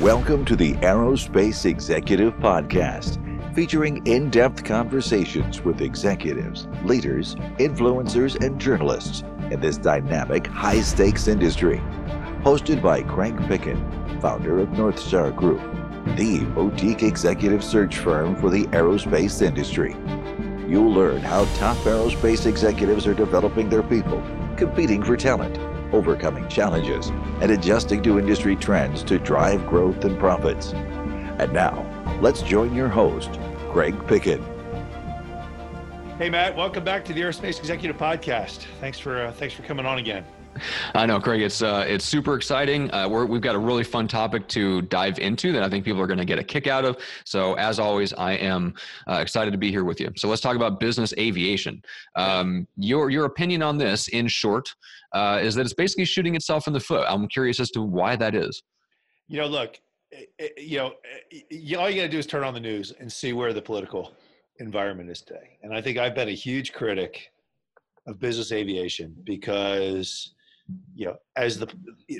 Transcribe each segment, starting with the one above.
Welcome to the Aerospace Executive Podcast, featuring in depth conversations with executives, leaders, influencers, and journalists in this dynamic, high stakes industry. Hosted by Craig Picken, founder of Northstar Group, the boutique executive search firm for the aerospace industry. You'll learn how top aerospace executives are developing their people, competing for talent overcoming challenges, and adjusting to industry trends to drive growth and profits. And now, let's join your host, Craig Picken. Hey, Matt. Welcome back to the Aerospace Executive Podcast. Thanks for uh, thanks for coming on again. I know, Craig. It's uh, it's super exciting. Uh, we have got a really fun topic to dive into that I think people are going to get a kick out of. So, as always, I am uh, excited to be here with you. So, let's talk about business aviation. Um, your your opinion on this, in short, uh, is that it's basically shooting itself in the foot. I'm curious as to why that is. You know, look, eh, eh, you know, eh, all you got to do is turn on the news and see where the political environment is today. And I think I've been a huge critic of business aviation because you know, as the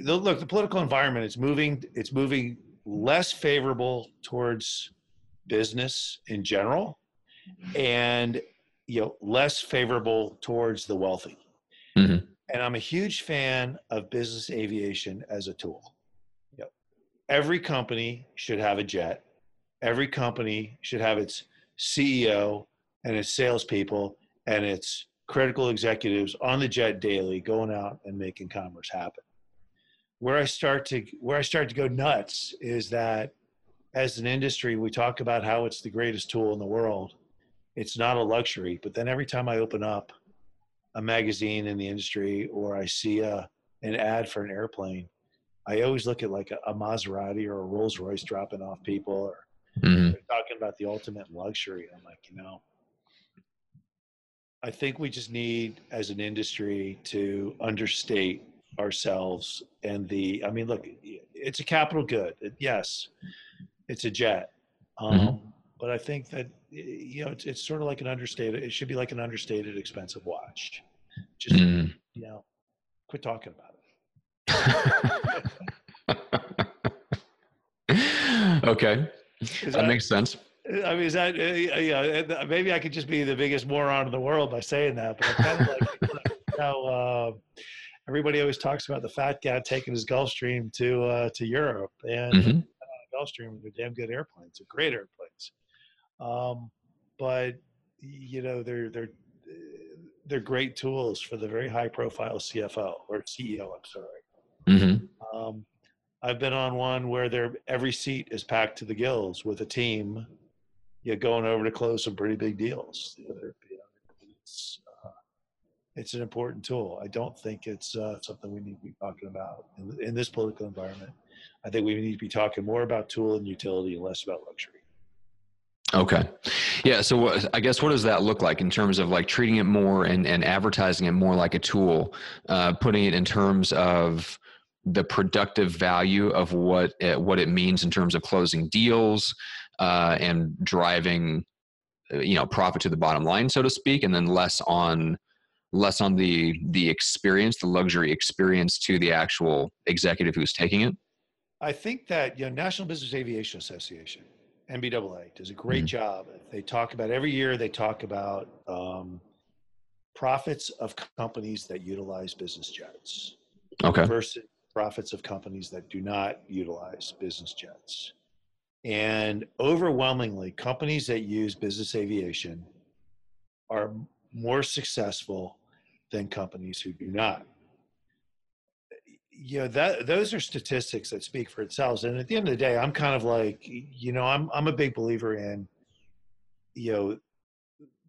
look, the political environment is moving. It's moving less favorable towards business in general, and you know, less favorable towards the wealthy. Mm-hmm. And I'm a huge fan of business aviation as a tool. You know, every company should have a jet. Every company should have its CEO and its salespeople and its critical executives on the jet daily going out and making commerce happen. Where i start to where i start to go nuts is that as an industry we talk about how it's the greatest tool in the world. It's not a luxury but then every time i open up a magazine in the industry or i see a an ad for an airplane i always look at like a, a maserati or a rolls royce dropping off people or mm-hmm. talking about the ultimate luxury. I'm like you know I think we just need, as an industry, to understate ourselves and the. I mean, look, it's a capital good. Yes, it's a jet, um, mm-hmm. but I think that you know it's, it's sort of like an understated. It should be like an understated, expensive watch. Just mm. you know, quit talking about it. okay, that, that makes sense. I mean, is that uh, yeah? Maybe I could just be the biggest moron in the world by saying that, but I'm kind of like you know, uh, everybody always talks about the fat guy taking his Gulfstream to uh, to Europe, and mm-hmm. Gulfstream they're damn good airplanes, they're great airplanes, um, but you know they're they're they're great tools for the very high profile CFO or CEO. I'm sorry. Mm-hmm. Um, I've been on one where every seat is packed to the gills with a team you going over to close some pretty big deals. It's, uh, it's an important tool. I don't think it's uh, something we need to be talking about in, in, this political environment. I think we need to be talking more about tool and utility and less about luxury. Okay. Yeah. So what, I guess what does that look like in terms of like treating it more and, and advertising it more like a tool, uh, putting it in terms of the productive value of what it, what it means in terms of closing deals, uh, and driving uh, you know profit to the bottom line so to speak and then less on less on the the experience the luxury experience to the actual executive who's taking it? I think that you know national business aviation association nbaa does a great mm-hmm. job. They talk about every year they talk about um, profits of companies that utilize business jets okay. versus profits of companies that do not utilize business jets and overwhelmingly, companies that use business aviation are more successful than companies who do not. You know, that those are statistics that speak for themselves. And at the end of the day, I'm kind of like, you know, I'm I'm a big believer in, you know,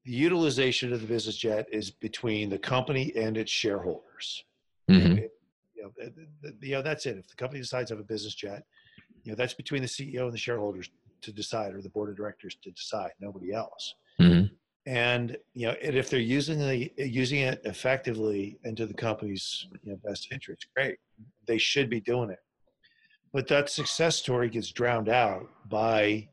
the utilization of the business jet is between the company and its shareholders. Mm-hmm. You, know, you know, that's it. If the company decides to have a business jet, you know that's between the ceo and the shareholders to decide or the board of directors to decide nobody else mm-hmm. and you know and if they're using the using it effectively into the company's you know, best interest great they should be doing it but that success story gets drowned out by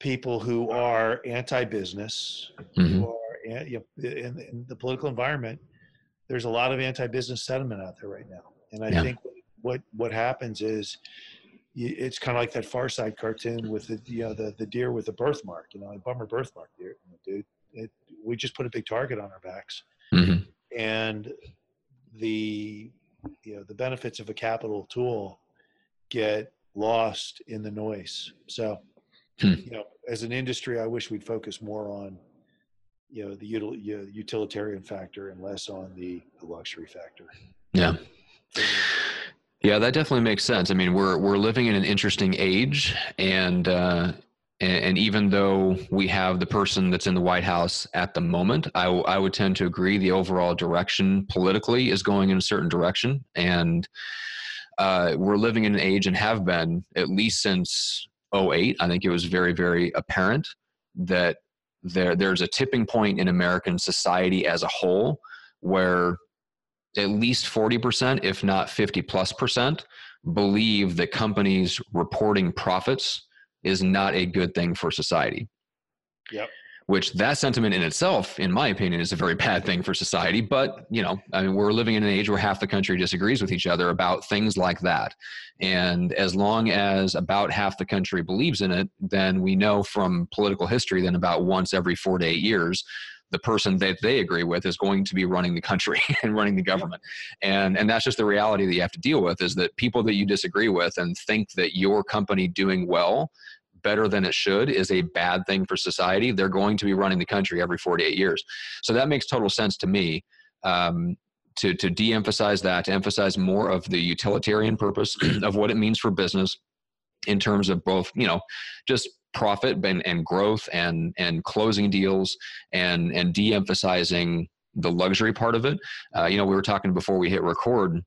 people who are anti-business mm-hmm. who are you know, in, in, the political environment there's a lot of anti-business sentiment out there right now and i yeah. think what what happens is it's kind of like that Far Side cartoon with the you know the the deer with the birthmark. You know, a bummer birthmark, deer, dude. It, we just put a big target on our backs, Mm-hmm. and the you know the benefits of a capital tool get lost in the noise. So, Hmm. you know, as an industry, I wish we'd focus more on you know the util, utilitarian factor and less on the, the luxury factor. Yeah. Yeah, that definitely makes sense. I mean, we're we're living in an interesting age, and uh, and, even though we have the person that's in the White House at the moment, I, w- I would tend to agree the overall direction politically is going in a certain direction, and uh, we're living in an age and have been at least since 08. I think it was very very apparent that there there's a tipping point in American society as a whole where at least 40%, if not 50 plus percent, believe that companies reporting profits is not a good thing for society. Yep. Which that sentiment in itself, in my opinion, is a very bad thing for society. But, you know, I mean, we're living in an age where half the country disagrees with each other about things like that. And as long as about half the country believes in it, then we know from political history that about once every four to eight years, the person that they agree with is going to be running the country and running the government. And and that's just the reality that you have to deal with is that people that you disagree with and think that your company doing well better than it should is a bad thing for society they're going to be running the country every 48 years. So that makes total sense to me um, to to de-emphasize that to emphasize more of the utilitarian purpose of what it means for business in terms of both you know just profit and, and growth and and closing deals and and de-emphasizing the luxury part of it. Uh, you know we were talking before we hit record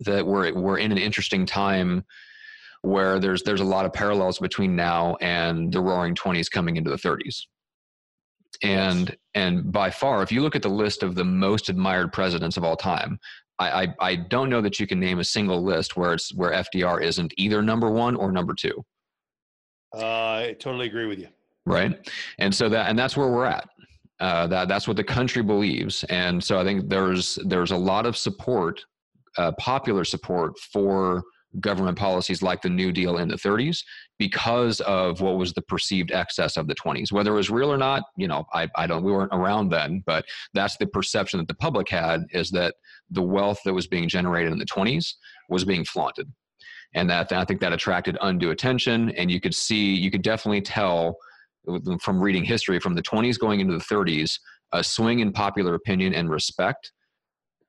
that we're we're in an interesting time where there's there's a lot of parallels between now and the roaring 20s coming into the 30s and and by far if you look at the list of the most admired presidents of all time I, I, I don't know that you can name a single list where it's where FDR isn't either number one or number two. Uh, I totally agree with you. Right, and so that and that's where we're at. Uh, that that's what the country believes, and so I think there's there's a lot of support, uh, popular support for government policies like the New Deal in the 30s because of what was the perceived excess of the 20s. Whether it was real or not, you know, I, I don't, we weren't around then, but that's the perception that the public had is that the wealth that was being generated in the 20s was being flaunted. And that I think that attracted undue attention. And you could see, you could definitely tell from reading history from the 20s going into the 30s, a swing in popular opinion and respect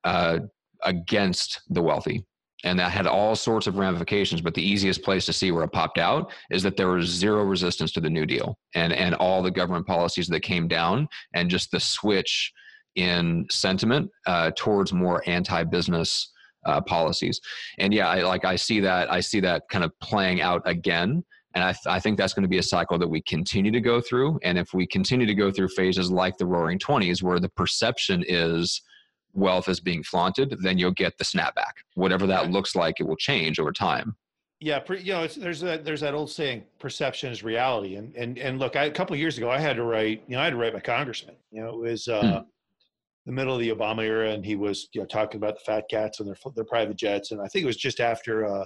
uh, against the wealthy and that had all sorts of ramifications but the easiest place to see where it popped out is that there was zero resistance to the new deal and and all the government policies that came down and just the switch in sentiment uh, towards more anti-business uh, policies and yeah I, like i see that i see that kind of playing out again and I, th- I think that's going to be a cycle that we continue to go through and if we continue to go through phases like the roaring 20s where the perception is wealth is being flaunted, then you'll get the snapback. Whatever that looks like, it will change over time. Yeah, pre, you know, there's that there's that old saying, "Perception is reality." And and and look, I, a couple years ago, I had to write, you know, I had to write my congressman. You know, it was uh, hmm. The middle of the Obama era, and he was you know talking about the fat cats and their their private jets, and I think it was just after uh,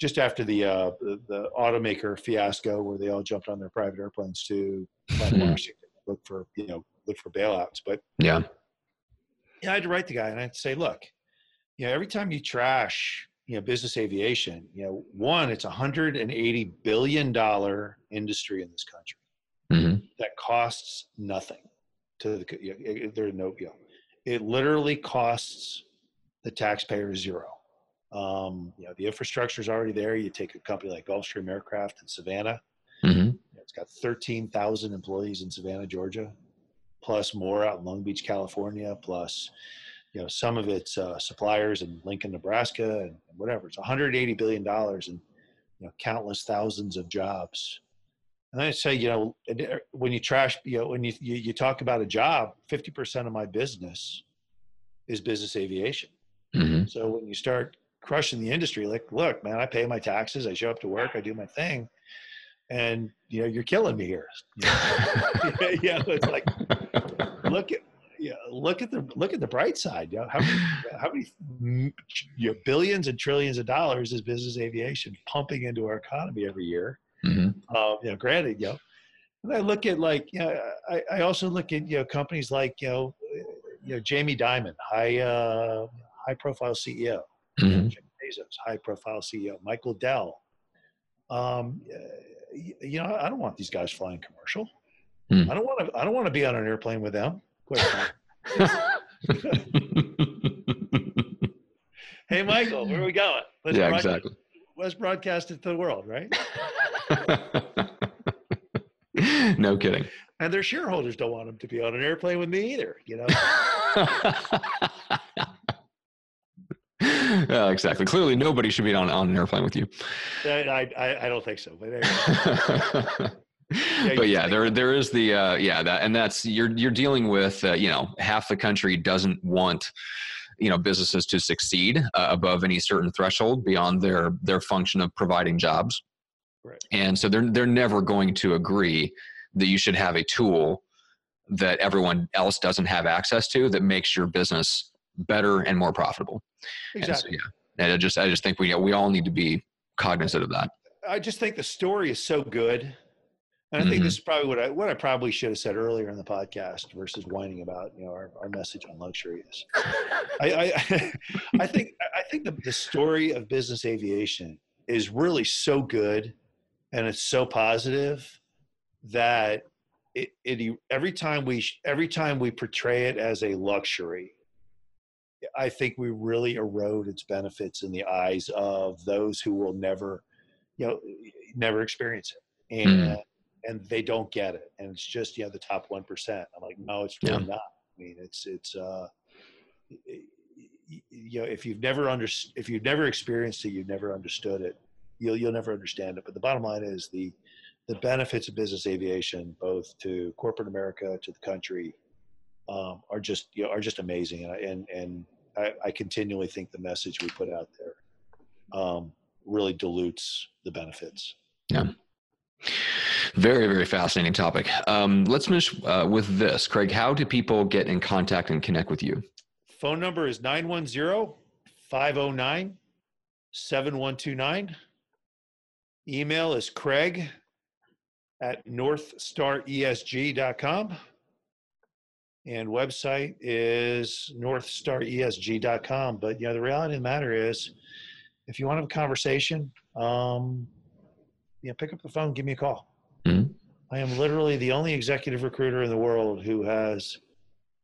just after the, uh, the, the automaker fiasco, where they all jumped on their private airplanes to Washington, look for you know look for bailouts. But yeah, yeah, I had to write the guy and I'd say, look, you know, every time you trash, you know, business aviation, you know, one, it's a hundred and eighty billion dollar industry in this country mm-hmm. that costs nothing to the. Know, there's no, you it literally costs the taxpayer zero. Um, you know, the infrastructure is already there. You take a company like Gulfstream Aircraft in Savannah. Mm-hmm. It's got 13,000 employees in Savannah, Georgia plus more out in Long Beach, California, plus you know some of its uh, suppliers in Lincoln, Nebraska, and, and whatever. It's 180 billion dollars and you know countless thousands of jobs. And I say, you know, uh, when you trash, you know, when you, you, you talk about a job, 50% of my business is business aviation. Mm-hmm. So when you start crushing the industry, like, look, man, I pay my taxes, I show up to work, I do my thing, and you know, you're killing me here. You know? yeah, it's like look at yeah, look at the look at the bright side. You know, how many, how many you know, billions and trillions of dollars is business aviation pumping into our economy every year? Mm-hmm. Uh, you know, granted, you know, and I look at like, you know, I, I also look at you know companies like you know, you know Jamie Dimon, high uh, high profile CEO, mm-hmm. Bezos, high profile CEO, Michael Dell. Um, you know, I don't want these guys flying commercial. Mm. I don't want to. I don't want to be on an airplane with them. hey, Michael, where are we going? Let's yeah, exactly. Let's broadcast it to the world, right? no kidding. And their shareholders don't want them to be on an airplane with me either. You know. yeah, exactly. Clearly, nobody should be on, on an airplane with you. I, I, I don't think so. But, anyway. yeah, but yeah, there there is the uh, yeah that and that's you're you're dealing with uh, you know half the country doesn't want you know businesses to succeed uh, above any certain threshold beyond their their function of providing jobs, right. and so they're they're never going to agree that you should have a tool that everyone else doesn't have access to that makes your business better and more profitable. Exactly. And so, yeah, and I just I just think we we all need to be cognizant of that. I just think the story is so good and I think mm-hmm. this is probably what I what I probably should have said earlier in the podcast versus whining about you know our, our message on luxury is. I, I, I think I think the, the story of business aviation is really so good, and it's so positive that it, it every time we every time we portray it as a luxury, I think we really erode its benefits in the eyes of those who will never, you know, never experience it. And mm and they don't get it. And it's just you know the top 1% i'm like no it's really yeah. not. I mean it's it's uh you know if you've never under if you've never experienced it you've never understood it you'll you'll never understand it but the bottom line is the the benefits of business aviation both to corporate america to the country um, are just you know, are just amazing and I, and, and I, I, continually think the message we put out there um, really dilutes the benefits yeah very, very fascinating topic. Um, let's finish uh, with this. Craig, how do people get in contact and connect with you? Phone number is 910 509 7129. Email is craig at northstaresg.com. And website is northstaresg.com. But, you know, the reality of the matter is, if you want to have a conversation, um, you know, pick up the phone, give me a call. Mm-hmm. I am literally the only executive recruiter in the world who has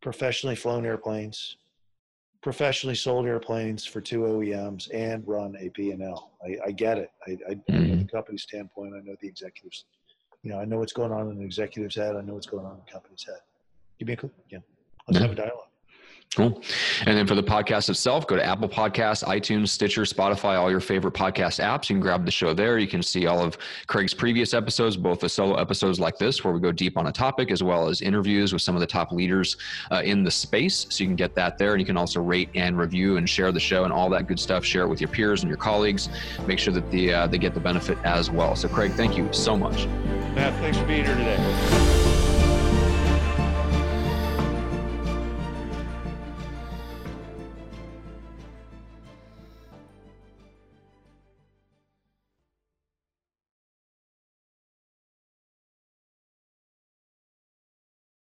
professionally flown airplanes, professionally sold airplanes for two OEMs, and run a P&L. I, I get it. I, I, mm-hmm. Know the company's standpoint. I know the executives. You know, I know what's going on in the executive's head. I know what's going on in the company's head. Give me a. Yeah. Let's yeah. have a dialogue. Cool. And then for the podcast itself, go to Apple Podcasts, iTunes, Stitcher, Spotify, all your favorite podcast apps. You can grab the show there. You can see all of Craig's previous episodes, both the solo episodes like this, where we go deep on a topic, as well as interviews with some of the top leaders uh, in the space. So you can get that there. And you can also rate and review and share the show and all that good stuff. Share it with your peers and your colleagues. Make sure that the, uh, they get the benefit as well. So, Craig, thank you so much. Matt, thanks for being here today.